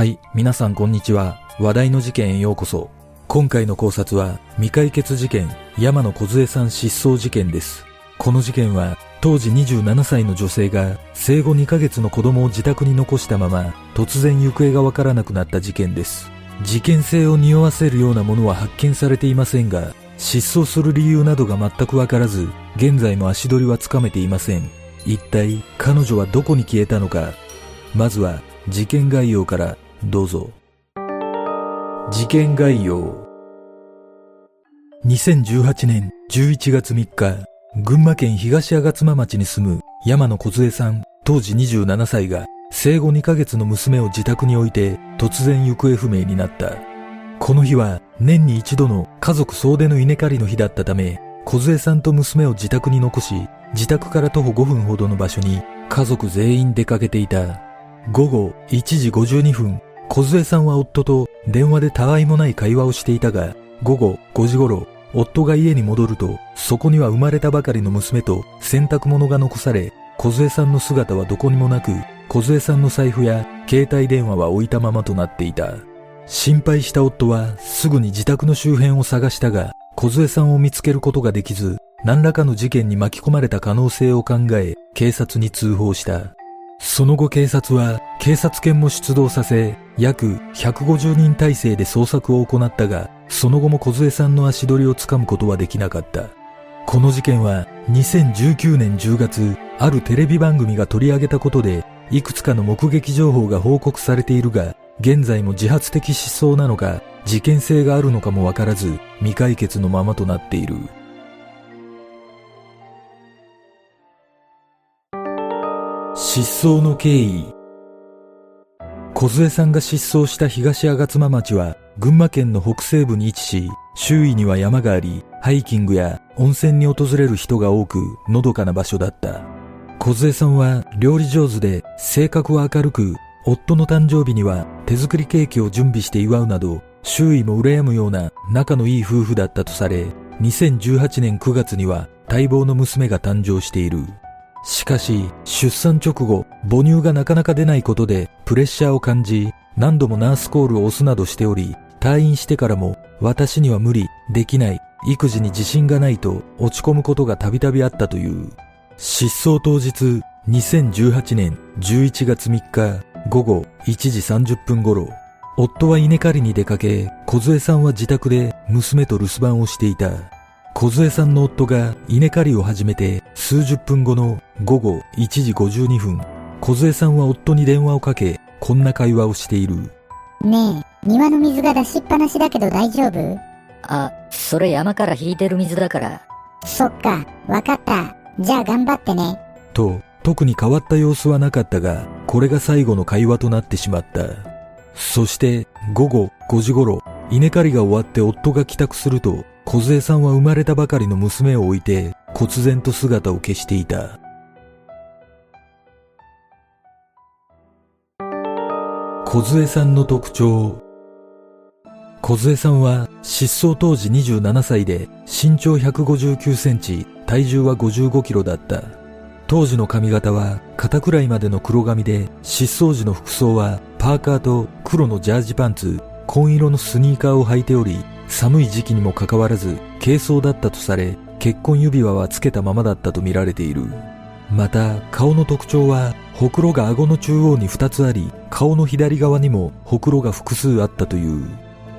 はい、皆さんこんにちは。話題の事件へようこそ。今回の考察は未解決事件、山野梢さん失踪事件です。この事件は当時27歳の女性が生後2ヶ月の子供を自宅に残したまま突然行方がわからなくなった事件です。事件性を匂わせるようなものは発見されていませんが、失踪する理由などが全くわからず、現在も足取りはつかめていません。一体彼女はどこに消えたのか。まずは事件概要からどうぞ。事件概要。2018年11月3日、群馬県東吾妻町に住む山野梢さん、当時27歳が生後2ヶ月の娘を自宅に置いて突然行方不明になった。この日は年に一度の家族総出の稲刈りの日だったため、梢さんと娘を自宅に残し、自宅から徒歩5分ほどの場所に家族全員出かけていた。午後1時52分、梢さんは夫と電話でたわいもない会話をしていたが、午後5時頃、夫が家に戻ると、そこには生まれたばかりの娘と洗濯物が残され、梢さんの姿はどこにもなく、梢さんの財布や携帯電話は置いたままとなっていた。心配した夫はすぐに自宅の周辺を探したが、梢さんを見つけることができず、何らかの事件に巻き込まれた可能性を考え、警察に通報した。その後警察は警察犬も出動させ、約150人体制で捜索を行ったが、その後も梢さんの足取りをつかむことはできなかった。この事件は2019年10月、あるテレビ番組が取り上げたことで、いくつかの目撃情報が報告されているが、現在も自発的失踪なのか、事件性があるのかもわからず、未解決のままとなっている。失踪の経緯梢さんが失踪した東吾妻町は群馬県の北西部に位置し、周囲には山があり、ハイキングや温泉に訪れる人が多く、のどかな場所だった。梢さんは料理上手で、性格は明るく、夫の誕生日には手作りケーキを準備して祝うなど、周囲も羨むような仲のいい夫婦だったとされ、2018年9月には待望の娘が誕生している。しかし、出産直後、母乳がなかなか出ないことでプレッシャーを感じ、何度もナースコールを押すなどしており、退院してからも、私には無理、できない、育児に自信がないと落ち込むことがたびたびあったという。失踪当日、2018年11月3日午後1時30分頃、夫は稲刈りに出かけ、梢さんは自宅で娘と留守番をしていた。梢さんの夫が稲刈りを始めて数十分後の午後1時52分、梢さんは夫に電話をかけ、こんな会話をしている。ねえ、庭の水が出しっぱなしだけど大丈夫？あ、それ山から引いてる水だから。そっか、わかった。じゃあ頑張ってね。と、特に変わった様子はなかったが、これが最後の会話となってしまった。そして午後5時頃、稲刈りが終わって夫が帰宅すると、梢さんは生まれたばかりの娘を置いて、忽然と姿を消していた。梢さんの特徴。梢さんは失踪当時27歳で身長159センチ、体重は55キロだった。当時の髪型は肩くらいまでの黒髪で失踪時の服装はパーカーと黒のジャージパンツ、紺色のスニーカーを履いており、寒い時期にもかかわらず、軽装だったとされ、結婚指輪はつけたままだったと見られている。また、顔の特徴は、ほくろが顎の中央に2つあり、顔の左側にもほくろが複数あったという。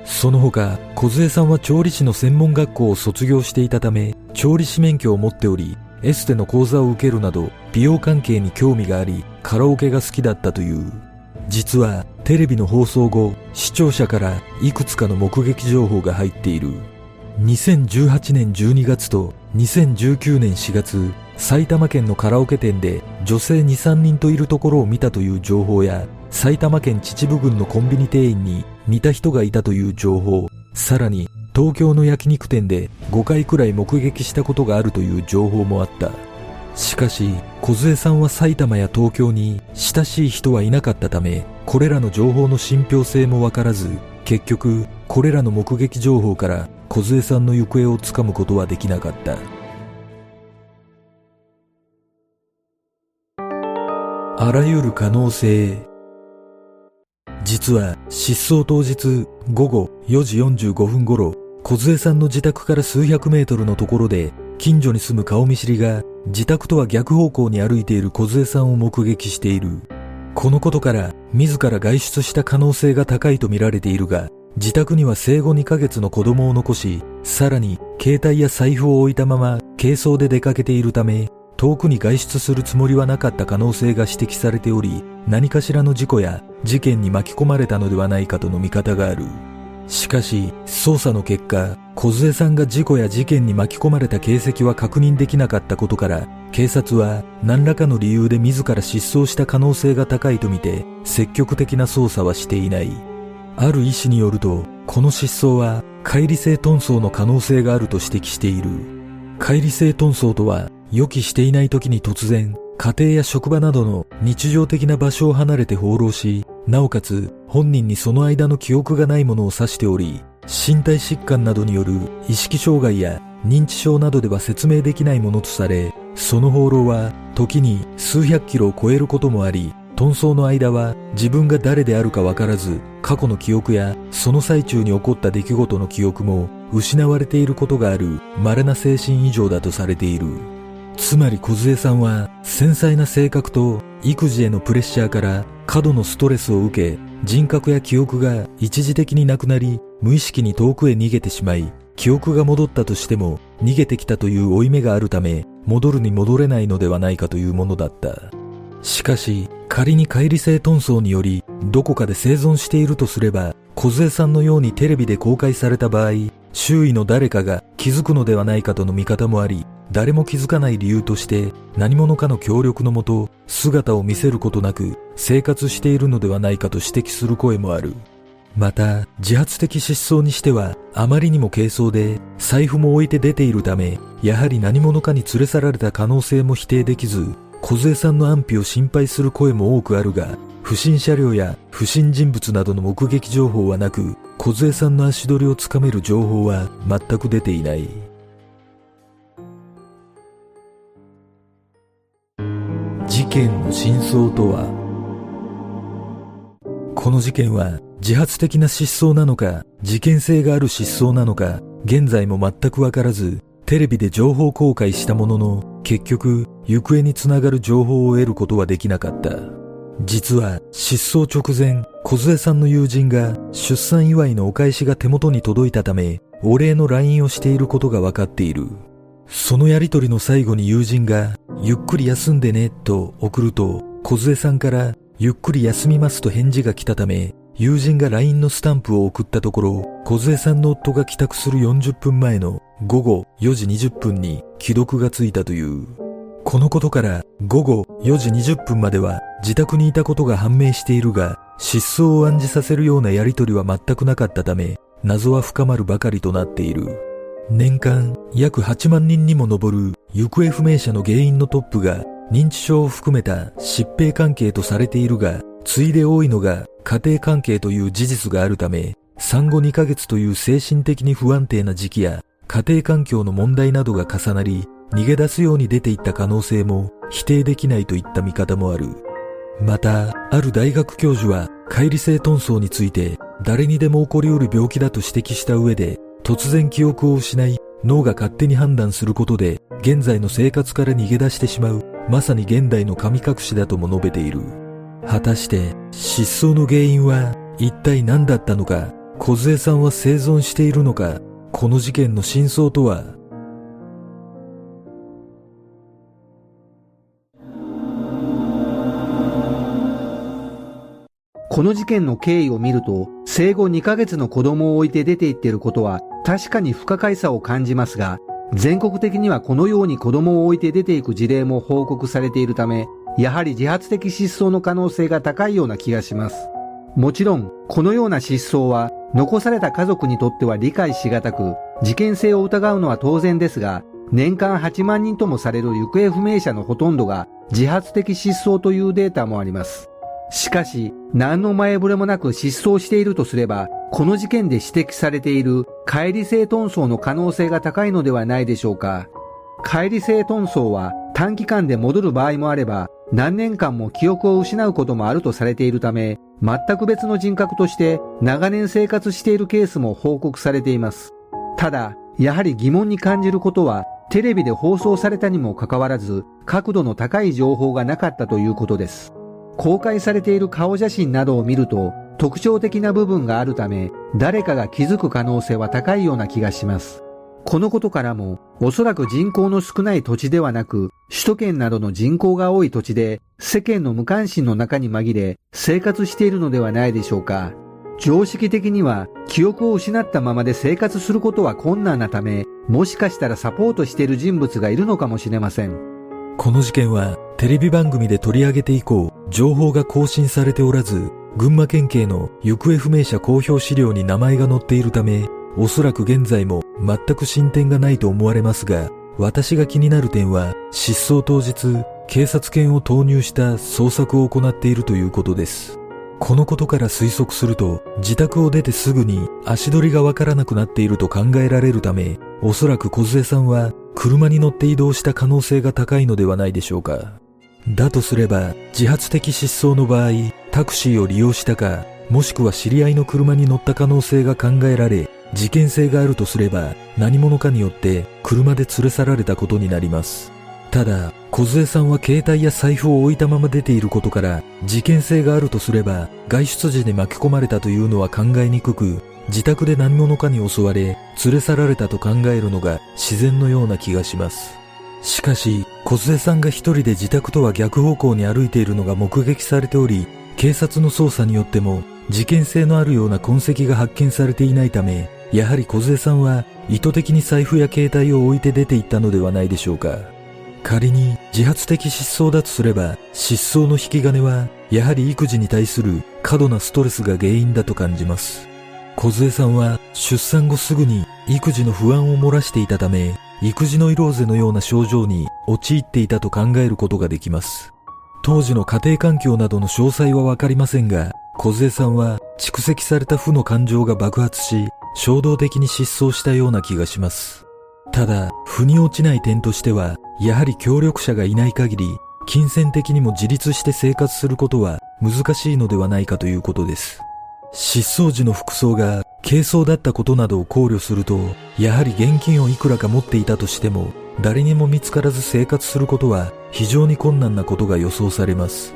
その他、梢さんは調理師の専門学校を卒業していたため、調理師免許を持っており、エステの講座を受けるなど、美容関係に興味があり、カラオケが好きだったという。実は、テレビの放送後、視聴者からいくつかの目撃情報が入っている。2018年12月と2019年4月、埼玉県のカラオケ店で女性2、3人といるところを見たという情報や、埼玉県秩父郡のコンビニ店員に似た人がいたという情報、さらに東京の焼肉店で5回くらい目撃したことがあるという情報もあった。しかし、梢さんは埼玉や東京に親しい人はいなかったため、これらの情報の信憑性もわからず、結局、これらの目撃情報から梢さんの行方をつかむことはできなかった。あらゆる可能性。実は失踪当日午後4時45分頃、小さんの自宅から数百メートルのところで、近所に住む顔見知りが自宅とは逆方向に歩いている小さんを目撃している。このことから自ら外出した可能性が高いとみられているが、自宅には生後2ヶ月の子供を残し、さらに携帯や財布を置いたまま軽装で出かけているため、遠くに外出するつもりはなかった可能性が指摘されており、何かしらの事故や事件に巻き込まれたのではないかとの見方がある。しかし、捜査の結果、小杖さんが事故や事件に巻き込まれた形跡は確認できなかったことから、警察は何らかの理由で自ら失踪した可能性が高いとみて、積極的な捜査はしていない。ある医師によると、この失踪は、乖離性遁走の可能性があると指摘している。乖離性遁走とは、予期していない時に突然、家庭や職場などの日常的な場所を離れて放浪し、なおかつ本人にその間の記憶がないものを指しており、身体疾患などによる意識障害や認知症などでは説明できないものとされ、その放浪は時に数百キロを超えることもあり、遁走の間は自分が誰であるかわからず、過去の記憶やその最中に起こった出来事の記憶も失われていることがある稀な精神異常だとされている。つまり小杖さんは繊細な性格と育児へのプレッシャーから過度のストレスを受け人格や記憶が一時的になくなり無意識に遠くへ逃げてしまい記憶が戻ったとしても逃げてきたという負い目があるため戻るに戻れないのではないかというものだった。しかし仮に乖離性遁走によりどこかで生存しているとすれば小杖さんのようにテレビで公開された場合周囲の誰かが気づくのではないかとの見方もあり誰も気づかない理由として何者かの協力のもと姿を見せることなく生活しているのではないかと指摘する声もある。また、自発的失踪にしてはあまりにも軽装で財布も置いて出ているため、やはり何者かに連れ去られた可能性も否定できず、小杖さんの安否を心配する声も多くあるが、不審車両や不審人物などの目撃情報はなく、小杖さんの足取りをつかめる情報は全く出ていない。事件の真相とは？この事件は自発的な失踪なのか事件性がある失踪なのか現在も全くわからずテレビで情報公開したものの結局行方につながる情報を得ることはできなかった。実は失踪直前小杖さんの友人が出産祝いのお返しが手元に届いたためお礼の LINE をしていることが分かっている。そのやりとりの最後に友人が、ゆっくり休んでね、と送ると、小杖さんから、ゆっくり休みますと返事が来たため、友人が LINE のスタンプを送ったところ、小杖さんの夫が帰宅する40分前の午後4時20分に既読がついたという。このことから午後4時20分までは自宅にいたことが判明しているが、失踪を暗示させるようなやりとりは全くなかったため、謎は深まるばかりとなっている。年間約8万人にも上る行方不明者の原因のトップが認知症を含めた疾病関係とされているが、ついで多いのが家庭関係という事実があるため、産後2ヶ月という精神的に不安定な時期や家庭環境の問題などが重なり、逃げ出すように出ていった可能性も否定できないといった見方もある。また、ある大学教授は、乖離性遁走について誰にでも起こりうる病気だと指摘した上で、突然記憶を失い、脳が勝手に判断することで、現在の生活から逃げ出してしまう、まさに現代の神隠しだとも述べている。果たして、失踪の原因は一体何だったのか、小杖さんは生存しているのか、この事件の真相とは？この事件の経緯を見ると、生後2ヶ月の子供を置いて出て行っていることは確かに不可解さを感じますが、全国的にはこのように子供を置いて出ていく事例も報告されているため、やはり自発的失踪の可能性が高いような気がします。もちろん、このような失踪は残された家族にとっては理解しがたく、事件性を疑うのは当然ですが、年間8万人ともされる行方不明者のほとんどが自発的失踪というデータもあります。しかし、何の前触れもなく失踪しているとすれば、この事件で指摘されている乖離性遁走の可能性が高いのではないでしょうか。乖離性遁走は短期間で戻る場合もあれば、何年間も記憶を失うこともあるとされているため、全く別の人格として長年生活しているケースも報告されています。ただ、やはり疑問に感じることは、テレビで放送されたにもかかわらず、角度の高い情報がなかったということです。公開されている顔写真などを見ると、特徴的な部分があるため、誰かが気づく可能性は高いような気がします。このことからも、おそらく人口の少ない土地ではなく、首都圏などの人口が多い土地で、世間の無関心の中に紛れ、生活しているのではないでしょうか。常識的には、記憶を失ったままで生活することは困難なため、もしかしたらサポートしている人物がいるのかもしれません。この事件は、テレビ番組で取り上げて以降、情報が更新されておらず、群馬県警の行方不明者公表資料に名前が載っているため、おそらく現在も全く進展がないと思われますが、私が気になる点は、失踪当日、警察犬を投入した捜索を行っているということです。このことから推測すると、自宅を出てすぐに足取りがわからなくなっていると考えられるため、おそらく小杖さんは車に乗って移動した可能性が高いのではないでしょうか。だとすれば、自発的失踪の場合、タクシーを利用したか、もしくは知り合いの車に乗った可能性が考えられ、事件性があるとすれば、何者かによって車で連れ去られたことになります。ただ、小杖さんは携帯や財布を置いたまま出ていることから、事件性があるとすれば、外出時に巻き込まれたというのは考えにくく、自宅で何者かに襲われ、連れ去られたと考えるのが自然のような気がします。しかし、小杖さんが一人で自宅とは逆方向に歩いているのが目撃されており、警察の捜査によっても事件性のあるような痕跡が発見されていないため、やはり小杖さんは意図的に財布や携帯を置いて出て行ったのではないでしょうか。仮に自発的失踪だとすれば、失踪の引き金は、やはり育児に対する過度なストレスが原因だと感じます。小杖さんは出産後すぐに育児の不安を漏らしていたため、育児ノイローゼのような症状に陥っていたと考えることができます。当時の家庭環境などの詳細はわかりませんが、小杖さんは蓄積された負の感情が爆発し、衝動的に失踪したような気がします。ただ、腑に落ちない点としては、やはり協力者がいない限り、金銭的にも自立して生活することは難しいのではないかということです。失踪時の服装が軽装だったことなどを考慮すると、やはり現金をいくらか持っていたとしても、誰にも見つからず生活することは非常に困難なことが予想されます。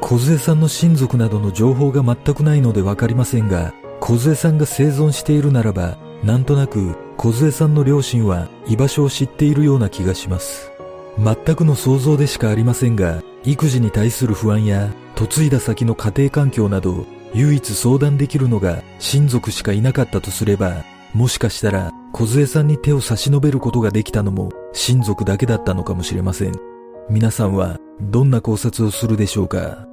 小杖さんの親族などの情報が全くないのでわかりませんが、小杖さんが生存しているならば、なんとなく小杖さんの両親は居場所を知っているような気がします。全くの想像でしかありませんが、育児に対する不安や嫁いだ先の家庭環境など唯一相談できるのが親族しかいなかったとすれば、もしかしたら小杖さんに手を差し伸べることができたのも親族だけだったのかもしれません。皆さんはどんな考察をするでしょうか？